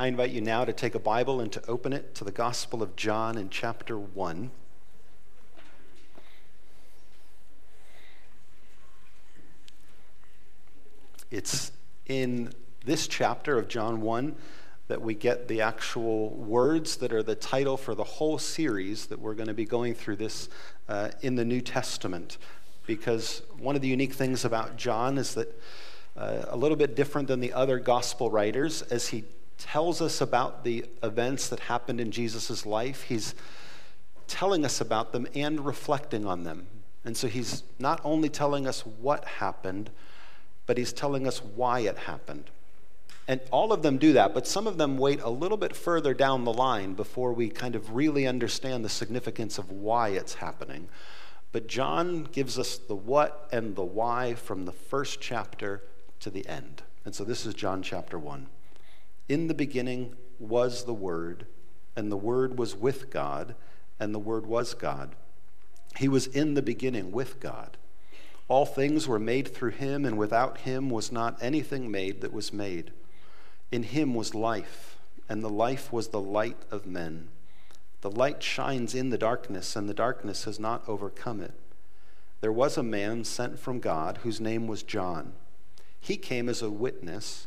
I invite you now to take a Bible and to open it to the Gospel of John in chapter 1. It's in this chapter of John 1 that we get the actual words that are the title for the whole series that we're going to be going through this uh, in the New Testament. Because one of the unique things about John is that uh, a little bit different than the other gospel writers, as he tells us about the events that happened in Jesus' life, he's telling us about them and reflecting on them. And so he's not only telling us what happened, but he's telling us why it happened. And all of them do that, but some of them wait a little bit further down the line before we kind of really understand the significance of why it's happening. But John gives us the what and the why from the first chapter to the end. And so this is John chapter 1. In the beginning was the Word, and the Word was with God, and the Word was God. He was in the beginning with God. All things were made through him, and without him was not anything made that was made. In him was life, and the life was the light of men. The light shines in the darkness, and the darkness has not overcome it. There was a man sent from God whose name was John. He came as a witness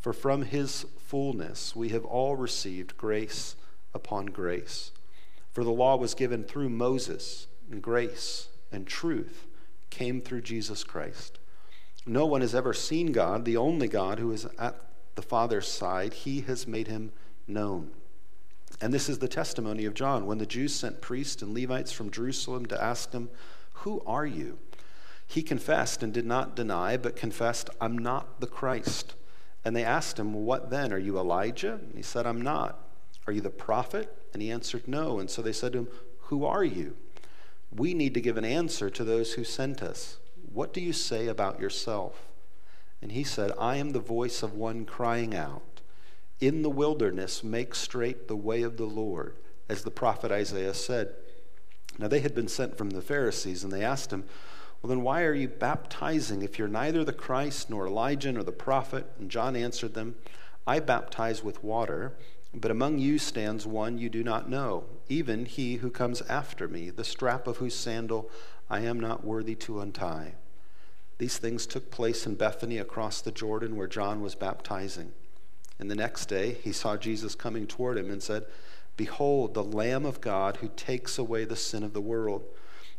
For from his fullness we have all received grace upon grace. For the law was given through Moses, and grace and truth came through Jesus Christ. No one has ever seen God, the only God who is at the Father's side. He has made him known. And this is the testimony of John when the Jews sent priests and Levites from Jerusalem to ask him, Who are you? He confessed and did not deny, but confessed, I'm not the Christ. And they asked him, What then? Are you Elijah? And he said, I'm not. Are you the prophet? And he answered, No. And so they said to him, Who are you? We need to give an answer to those who sent us. What do you say about yourself? And he said, I am the voice of one crying out, In the wilderness, make straight the way of the Lord, as the prophet Isaiah said. Now they had been sent from the Pharisees, and they asked him, Well, then why are you baptizing if you're neither the Christ, nor Elijah, nor the prophet? And John answered them, I baptize with water but among you stands one you do not know, even he who comes after me, the strap of whose sandal I am not worthy to untie. These things took place in Bethany across the Jordan where John was baptizing. And the next day he saw Jesus coming toward him and said, Behold, the Lamb of God who takes away the sin of the world.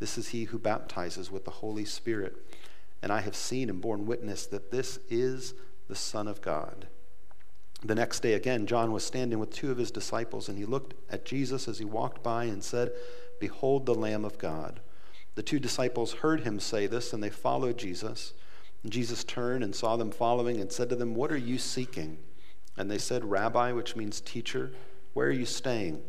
this is he who baptizes with the Holy Spirit. And I have seen and borne witness that this is the Son of God. The next day, again, John was standing with two of his disciples, and he looked at Jesus as he walked by and said, Behold the Lamb of God. The two disciples heard him say this, and they followed Jesus. And Jesus turned and saw them following and said to them, What are you seeking? And they said, Rabbi, which means teacher, where are you staying?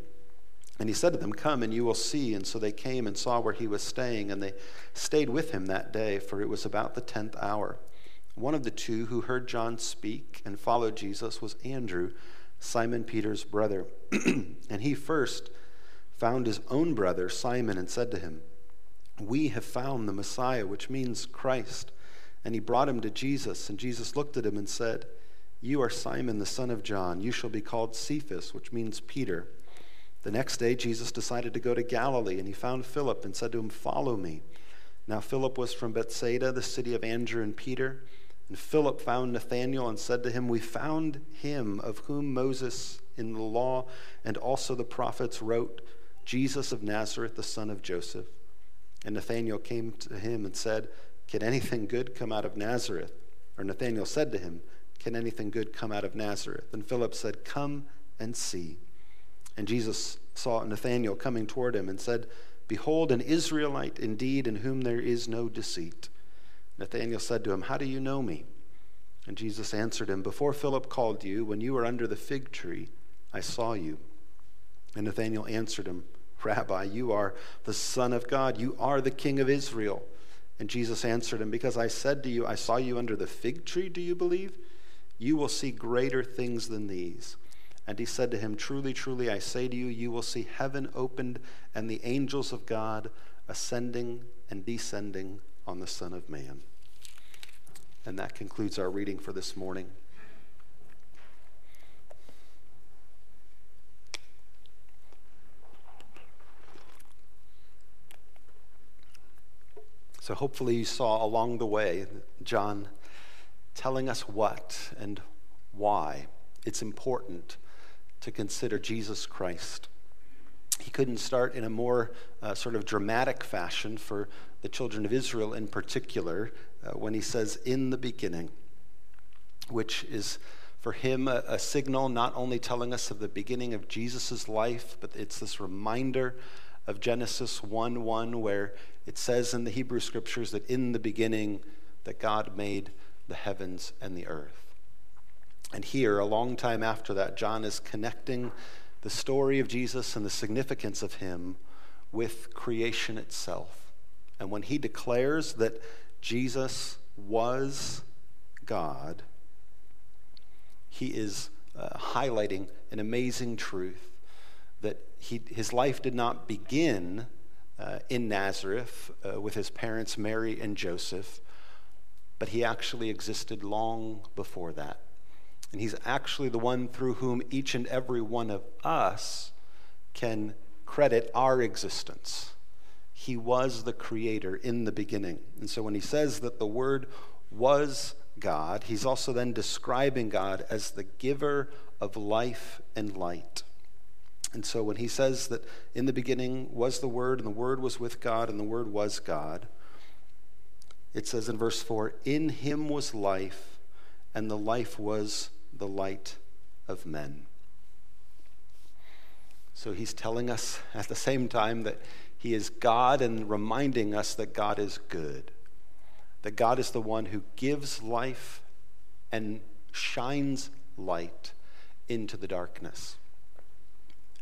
And he said to them, Come and you will see. And so they came and saw where he was staying, and they stayed with him that day, for it was about the tenth hour. One of the two who heard John speak and followed Jesus was Andrew, Simon Peter's brother. and he first found his own brother Simon and said to him, We have found the Messiah, which means Christ. And he brought him to Jesus, and Jesus looked at him and said, You are Simon, the son of John. You shall be called Cephas, which means Peter. The next day, Jesus decided to go to Galilee, and he found Philip and said to him, Follow me. Now, Philip was from Bethsaida, the city of Andrew and Peter. And Philip found Nathanael and said to him, We found him of whom Moses in the law and also the prophets wrote, Jesus of Nazareth, the son of Joseph. And Nathanael came to him and said, Can anything good come out of Nazareth? Or Nathanael said to him, Can anything good come out of Nazareth? And Philip said, Come and see. And Jesus saw Nathanael coming toward him and said, Behold, an Israelite indeed, in whom there is no deceit. Nathanael said to him, How do you know me? And Jesus answered him, Before Philip called you, when you were under the fig tree, I saw you. And Nathanael answered him, Rabbi, you are the Son of God. You are the King of Israel. And Jesus answered him, Because I said to you, I saw you under the fig tree, do you believe? You will see greater things than these. And he said to him, Truly, truly, I say to you, you will see heaven opened and the angels of God ascending and descending on the Son of Man. And that concludes our reading for this morning. So, hopefully, you saw along the way John telling us what and why it's important to consider Jesus Christ. He couldn't start in a more uh, sort of dramatic fashion for the children of Israel in particular uh, when he says, in the beginning, which is for him a, a signal not only telling us of the beginning of Jesus' life, but it's this reminder of Genesis 1 1, where it says in the Hebrew scriptures that in the beginning that God made the heavens and the earth. And here, a long time after that, John is connecting the story of Jesus and the significance of him with creation itself. And when he declares that Jesus was God, he is uh, highlighting an amazing truth that he, his life did not begin uh, in Nazareth uh, with his parents, Mary and Joseph, but he actually existed long before that. And he's actually the one through whom each and every one of us can credit our existence. He was the creator in the beginning. And so when he says that the Word was God, he's also then describing God as the giver of life and light. And so when he says that in the beginning was the Word, and the Word was with God, and the Word was God, it says in verse 4 In him was life, and the life was the light of men. So he's telling us at the same time that he is God and reminding us that God is good, that God is the one who gives life and shines light into the darkness.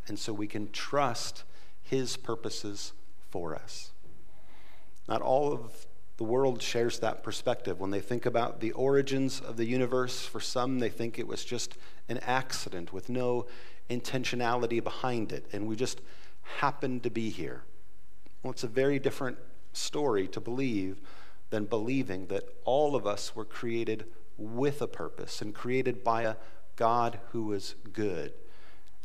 And so we can trust his purposes for us. Not all of the world shares that perspective. When they think about the origins of the universe, for some, they think it was just an accident with no intentionality behind it, and we just happened to be here. Well, it's a very different story to believe than believing that all of us were created with a purpose and created by a God who is good.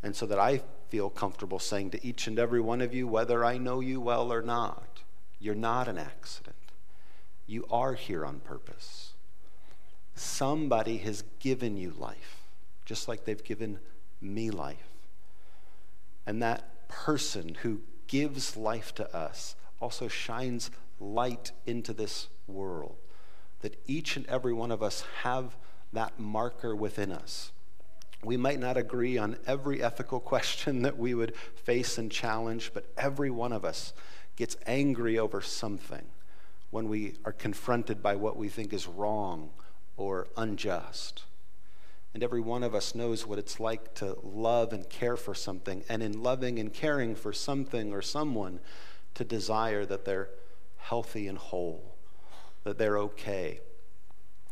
And so that I feel comfortable saying to each and every one of you, whether I know you well or not, you're not an accident. You are here on purpose. Somebody has given you life, just like they've given me life. And that person who gives life to us also shines light into this world. That each and every one of us have that marker within us. We might not agree on every ethical question that we would face and challenge, but every one of us gets angry over something when we are confronted by what we think is wrong or unjust. And every one of us knows what it's like to love and care for something, and in loving and caring for something or someone, to desire that they're healthy and whole, that they're okay.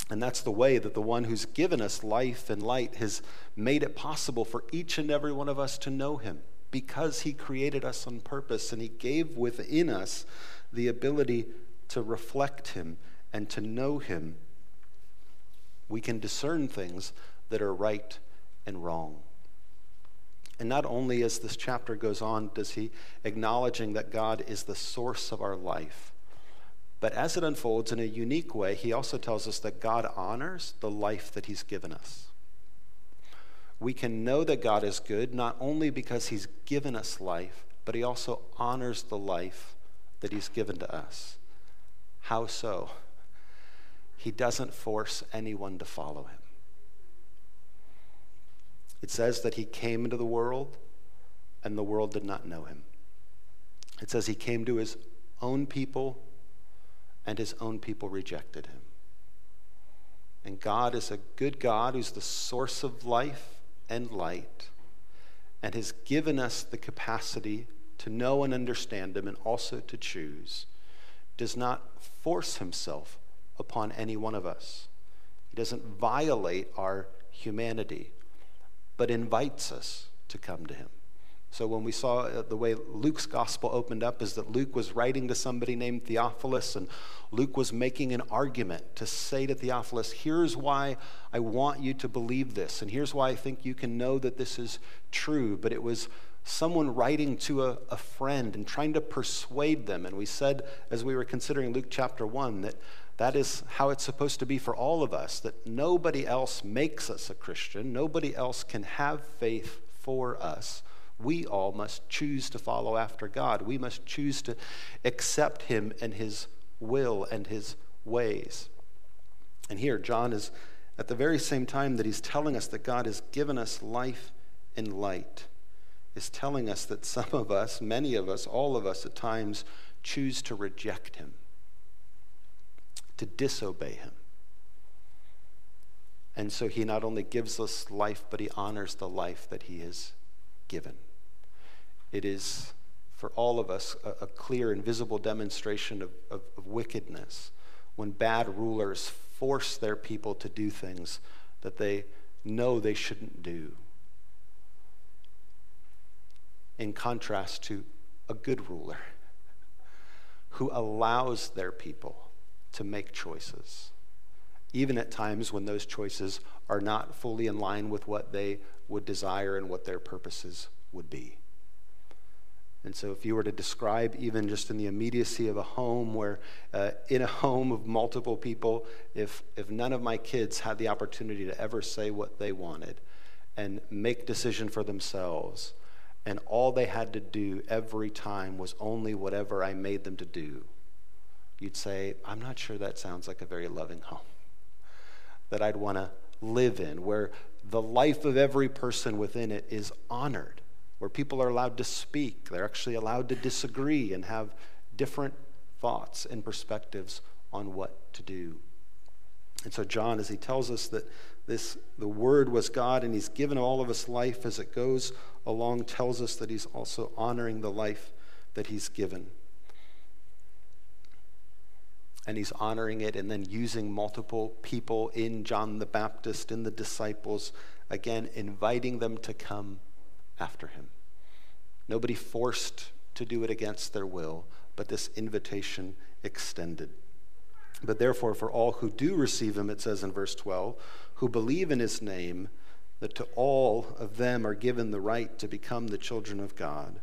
And that's the way that the one who's given us life and light has made it possible for each and every one of us to know him because He created us on purpose and He gave within us the ability to reflect Him and to know Him, we can discern things that are right and wrong. And not only as this chapter goes on, does he acknowledging that God is the source of our life, but as it unfolds in a unique way, he also tells us that God honors the life that he's given us. We can know that God is good not only because he's given us life, but he also honors the life that he's given to us. How so? He doesn't force anyone to follow him. It says that he came into the world and the world did not know him. It says he came to his own people and his own people rejected him. And God is a good God who's the source of life and light and has given us the capacity to know and understand him and also to choose, does not force himself upon any one of us. He doesn't violate our humanity, but invites us to come to him. So when we saw uh, the way Luke's gospel opened up is that Luke was writing to somebody named Theophilus and Luke was making an argument to say to Theophilus, here's why I want you to believe this and here's why I think you can know that this is true. But it was someone writing to a, a friend and trying to persuade them. And we said as we were considering Luke chapter 1 that that is how it's supposed to be for all of us, that nobody else makes us a Christian, nobody else can have faith for us we all must choose to follow after God. We must choose to accept Him and His will and His ways. And here, John is at the very same time that he's telling us that God has given us life and light, is telling us that some of us, many of us, all of us at times, choose to reject Him, to disobey Him. And so he not only gives us life, but he honors the life that he has given. It is for all of us a, a clear and visible demonstration of, of, of wickedness when bad rulers force their people to do things that they know they shouldn't do. In contrast to a good ruler who allows their people to make choices, even at times when those choices are not fully in line with what they would desire and what their purposes would be. And so, if you were to describe, even just in the immediacy of a home, where uh, in a home of multiple people, if, if none of my kids had the opportunity to ever say what they wanted and make decision for themselves, and all they had to do every time was only whatever I made them to do, you'd say, I'm not sure that sounds like a very loving home that I'd want to live in, where the life of every person within it is honored where people are allowed to speak. They're actually allowed to disagree and have different thoughts and perspectives on what to do. And so, John, as he tells us that this, the Word was God and he's given all of us life as it goes along, tells us that he's also honoring the life that he's given. And he's honoring it and then using multiple people in John the Baptist, in the disciples, again, inviting them to come after him. Nobody forced to do it against their will, but this invitation extended. But therefore, for all who do receive him, it says in verse 12, who believe in his name, that to all of them are given the right to become the children of God.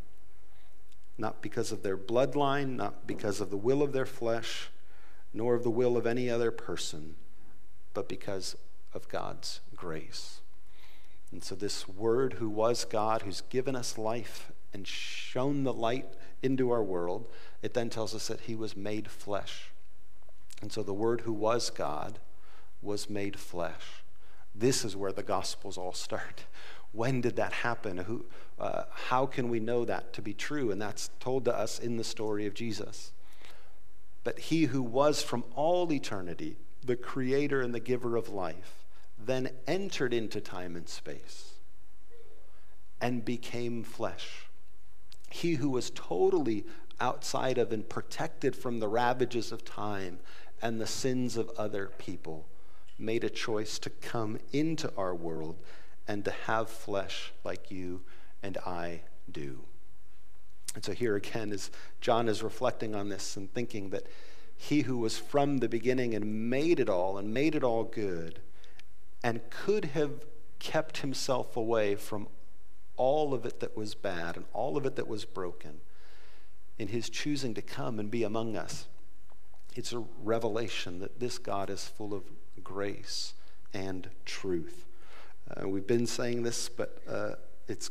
Not because of their bloodline, not because of the will of their flesh, nor of the will of any other person, but because of God's grace. And so, this Word who was God, who's given us life and shone the light into our world, it then tells us that He was made flesh. And so, the Word who was God was made flesh. This is where the Gospels all start. When did that happen? Who, uh, how can we know that to be true? And that's told to us in the story of Jesus. But He who was from all eternity, the creator and the giver of life, then entered into time and space and became flesh. He who was totally outside of and protected from the ravages of time and the sins of other people made a choice to come into our world and to have flesh like you and I do. And so here again, as John is reflecting on this and thinking that he who was from the beginning and made it all and made it all good and could have kept himself away from all of it that was bad and all of it that was broken in his choosing to come and be among us. It's a revelation that this God is full of grace and truth. Uh, we've been saying this, but uh, it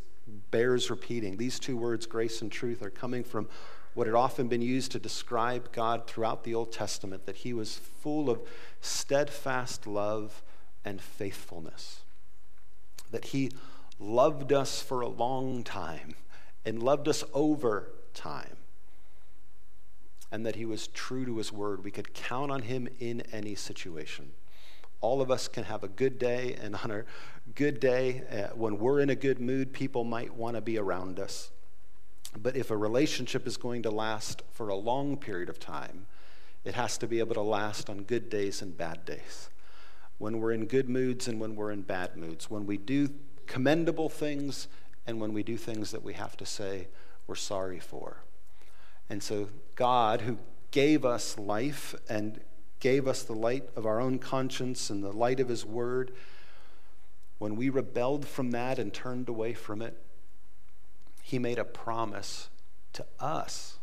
bears repeating. These two words, grace and truth, are coming from what had often been used to describe God throughout the Old Testament that he was full of steadfast love and faithfulness, that he loved us for a long time and loved us over time, and that he was true to his word. We could count on him in any situation. All of us can have a good day, and on a good day, uh, when we're in a good mood, people might want to be around us. But if a relationship is going to last for a long period of time, it has to be able to last on good days and bad days. When we're in good moods and when we're in bad moods. When we do commendable things and when we do things that we have to say we're sorry for. And so, God, who gave us life and gave us the light of our own conscience and the light of His Word, when we rebelled from that and turned away from it, He made a promise to us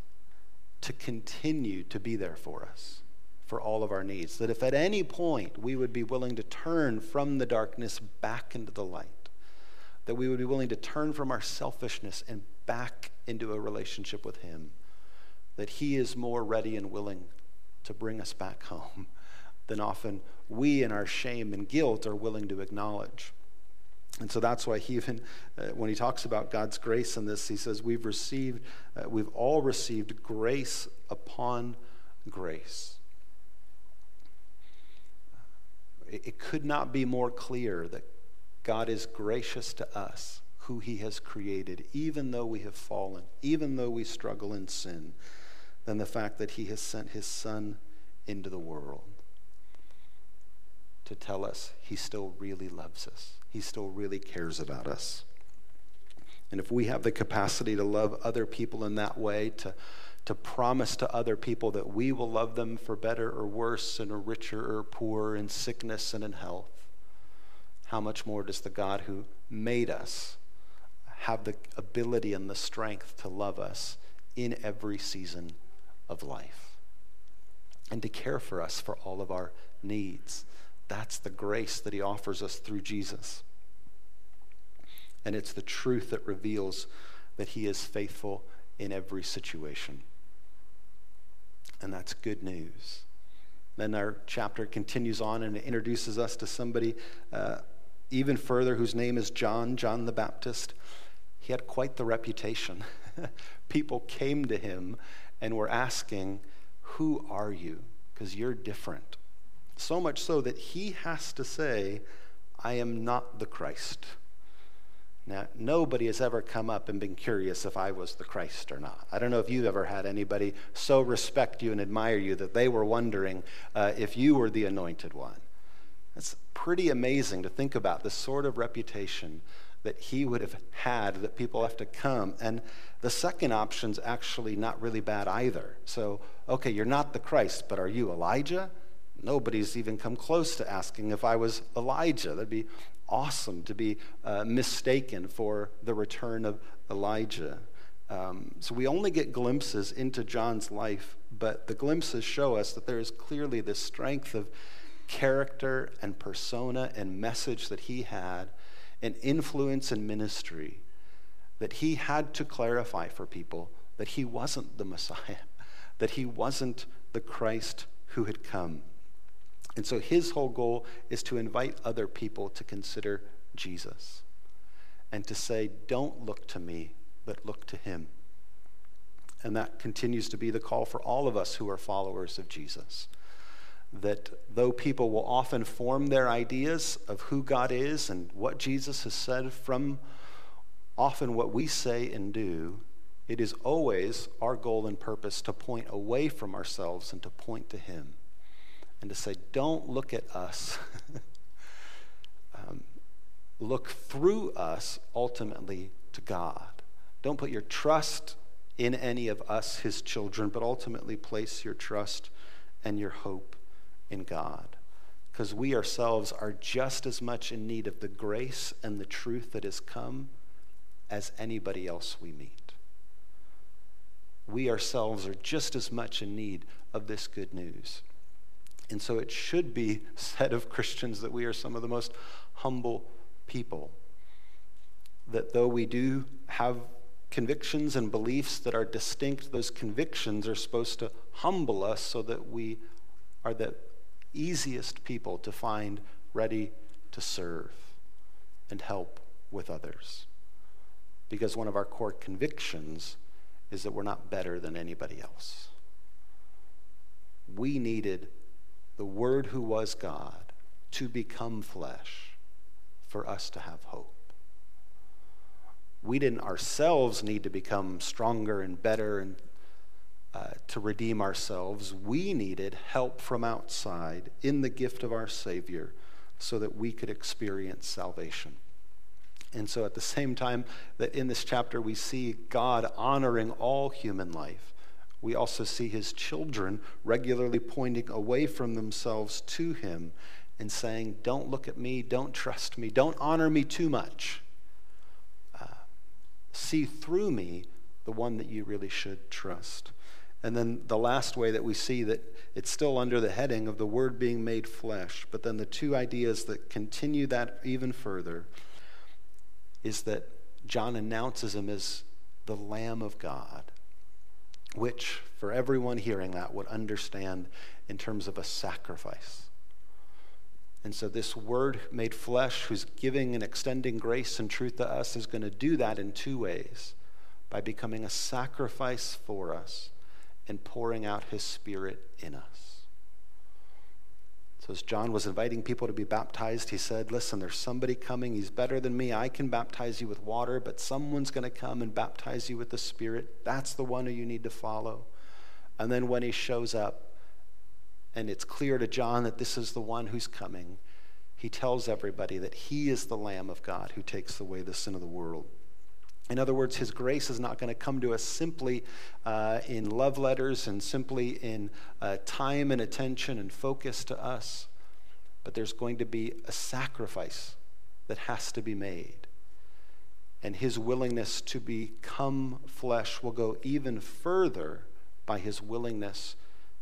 to continue to be there for us, for all of our needs. That if at any point we would be willing to turn from the darkness back into the light, that we would be willing to turn from our selfishness and back into a relationship with Him, that He is more ready and willing to bring us back home than often we, in our shame and guilt, are willing to acknowledge. And so that's why he even, uh, when he talks about God's grace in this, he says, We've received, uh, we've all received grace upon grace. It, it could not be more clear that God is gracious to us, who he has created, even though we have fallen, even though we struggle in sin than the fact that he has sent his son into the world to tell us he still really loves us. He still really cares about us. And if we have the capacity to love other people in that way, to, to promise to other people that we will love them for better or worse, and or richer or poorer, in sickness and in health, how much more does the God who made us have the ability and the strength to love us in every season of life and to care for us for all of our needs. That's the grace that he offers us through Jesus. And it's the truth that reveals that he is faithful in every situation. And that's good news. Then our chapter continues on and it introduces us to somebody uh, even further whose name is John, John the Baptist. He had quite the reputation. People came to him and we're asking, Who are you? Because you're different. So much so that he has to say, I am not the Christ. Now, nobody has ever come up and been curious if I was the Christ or not. I don't know if you've ever had anybody so respect you and admire you that they were wondering uh, if you were the anointed one. It's pretty amazing to think about the sort of reputation that he would have had that people have to come. And the second option's actually not really bad either. So, okay, you're not the Christ, but are you Elijah? Nobody's even come close to asking if I was Elijah. That'd be awesome to be uh, mistaken for the return of Elijah. Um, so we only get glimpses into John's life, but the glimpses show us that there is clearly this strength of character and persona and message that he had and influence and ministry that he had to clarify for people that he wasn't the Messiah, that he wasn't the Christ who had come. And so his whole goal is to invite other people to consider Jesus and to say, don't look to me, but look to him. And that continues to be the call for all of us who are followers of Jesus that though people will often form their ideas of who God is and what Jesus has said from often what we say and do, it is always our goal and purpose to point away from ourselves and to point to Him and to say, don't look at us. um, look through us ultimately to God. Don't put your trust in any of us, his children, but ultimately place your trust and your hope in God. Because we ourselves are just as much in need of the grace and the truth that has come as anybody else we meet. We ourselves are just as much in need of this good news. And so it should be said of Christians that we are some of the most humble people. That though we do have convictions and beliefs that are distinct, those convictions are supposed to humble us so that we are the easiest people to find ready to serve and help with others. Because one of our core convictions is that we're not better than anybody else. We needed the Word who was God to become flesh for us to have hope. We didn't ourselves need to become stronger and better and uh, to redeem ourselves. We needed help from outside in the gift of our Savior so that we could experience salvation. And so, at the same time that in this chapter we see God honoring all human life, we also see his children regularly pointing away from themselves to him and saying, Don't look at me, don't trust me, don't honor me too much. Uh, see through me the one that you really should trust. And then the last way that we see that it's still under the heading of the Word being made flesh, but then the two ideas that continue that even further is that John announces him as the Lamb of God which, for everyone hearing that, would understand in terms of a sacrifice. And so, this word made flesh, who's giving and extending grace and truth to us, is going to do that in two ways by becoming a sacrifice for us and pouring out his spirit in us. So, as John was inviting people to be baptized, he said, Listen, there's somebody coming. He's better than me. I can baptize you with water, but someone's going to come and baptize you with the Spirit. That's the one who you need to follow. And then when he shows up, and it's clear to John that this is the one who's coming, he tells everybody that he is the Lamb of God who takes away the sin of the world. In other words, His grace is not going to come to us simply uh, in love letters and simply in uh, time and attention and focus to us, but there's going to be a sacrifice that has to be made. And His willingness to become flesh will go even further by His willingness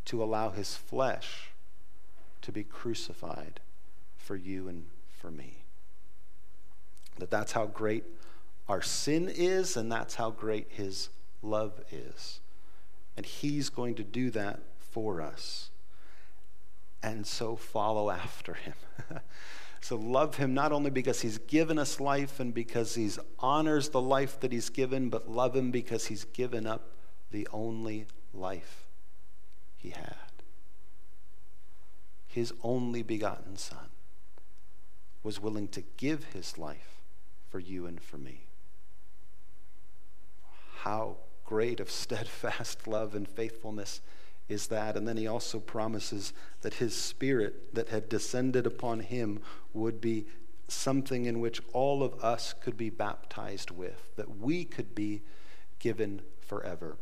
to allow His flesh to be crucified for you and for me. That that's how great our sin is, and that's how great his love is. And he's going to do that for us. And so follow after him. so love him not only because he's given us life and because he honors the life that he's given, but love him because he's given up the only life he had. His only begotten son was willing to give his life for you and for me how great of steadfast love and faithfulness is that. And then he also promises that his spirit that had descended upon him would be something in which all of us could be baptized with, that we could be given forever.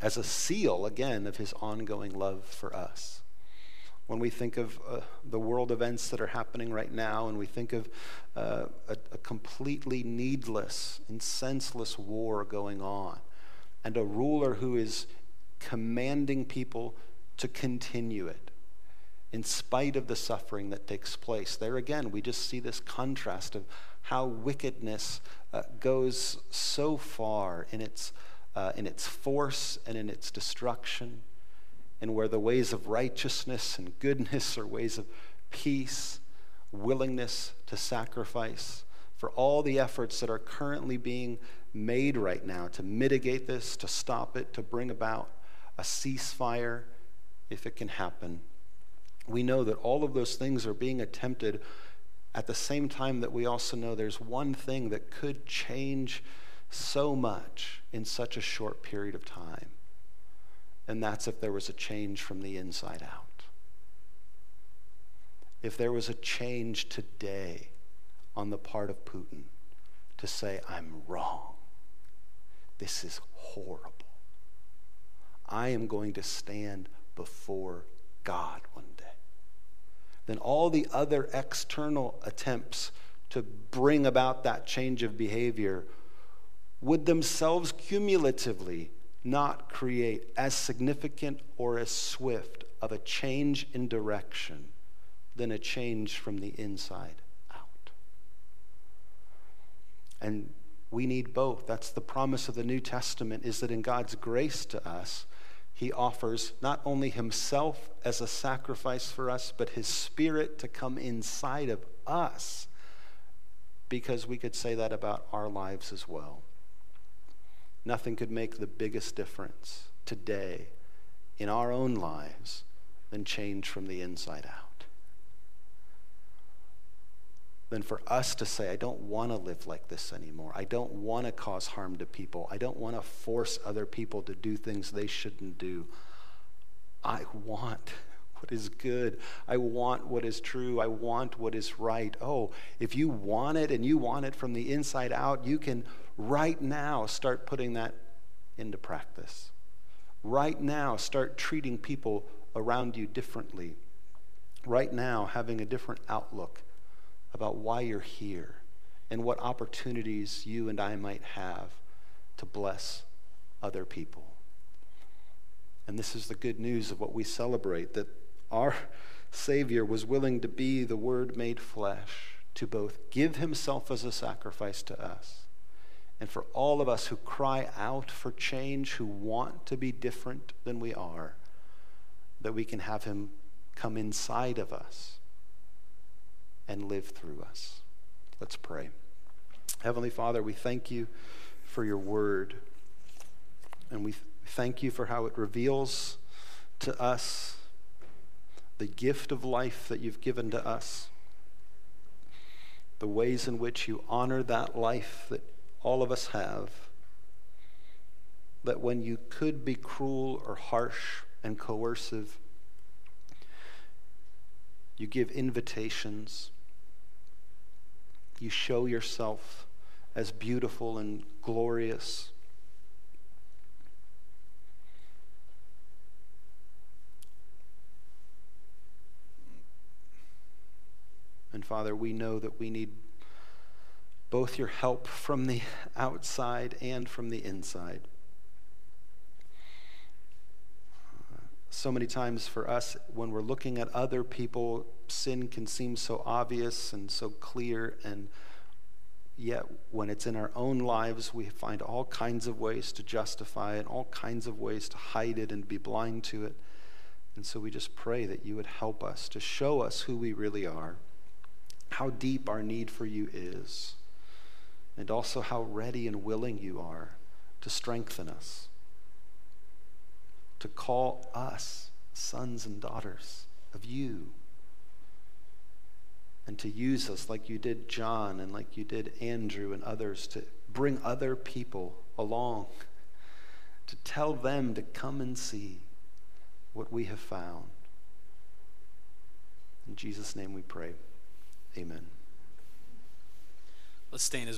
As a seal, again, of his ongoing love for us when we think of uh, the world events that are happening right now, and we think of uh, a, a completely needless and senseless war going on, and a ruler who is commanding people to continue it in spite of the suffering that takes place. There again, we just see this contrast of how wickedness uh, goes so far in its, uh, in its force and in its destruction and where the ways of righteousness and goodness are ways of peace, willingness to sacrifice, for all the efforts that are currently being made right now to mitigate this, to stop it, to bring about a ceasefire, if it can happen. We know that all of those things are being attempted at the same time that we also know there's one thing that could change so much in such a short period of time and that's if there was a change from the inside out. If there was a change today on the part of Putin to say, I'm wrong, this is horrible. I am going to stand before God one day. Then all the other external attempts to bring about that change of behavior would themselves cumulatively not create as significant or as swift of a change in direction than a change from the inside out. And we need both. That's the promise of the New Testament is that in God's grace to us, he offers not only himself as a sacrifice for us, but his spirit to come inside of us because we could say that about our lives as well. Nothing could make the biggest difference today in our own lives than change from the inside out. Than for us to say, I don't want to live like this anymore. I don't want to cause harm to people. I don't want to force other people to do things they shouldn't do. I want what is good. I want what is true. I want what is right. Oh, if you want it and you want it from the inside out, you can right now start putting that into practice. Right now, start treating people around you differently. Right now, having a different outlook about why you're here and what opportunities you and I might have to bless other people. And this is the good news of what we celebrate that our Savior was willing to be the Word made flesh, to both give Himself as a sacrifice to us and for all of us who cry out for change, who want to be different than we are, that we can have Him come inside of us and live through us. Let's pray. Heavenly Father, we thank you for your word. And we thank you for how it reveals to us the gift of life that you've given to us, the ways in which you honor that life that all of us have that when you could be cruel or harsh and coercive, you give invitations, you show yourself as beautiful and glorious. Father, we know that we need both your help from the outside and from the inside. So many times for us, when we're looking at other people, sin can seem so obvious and so clear, and yet when it's in our own lives, we find all kinds of ways to justify it, all kinds of ways to hide it and be blind to it. And so we just pray that you would help us to show us who we really are, how deep our need for you is and also how ready and willing you are to strengthen us, to call us sons and daughters of you, and to use us like you did John and like you did Andrew and others to bring other people along, to tell them to come and see what we have found. In Jesus' name we pray. Amen. Let's stand as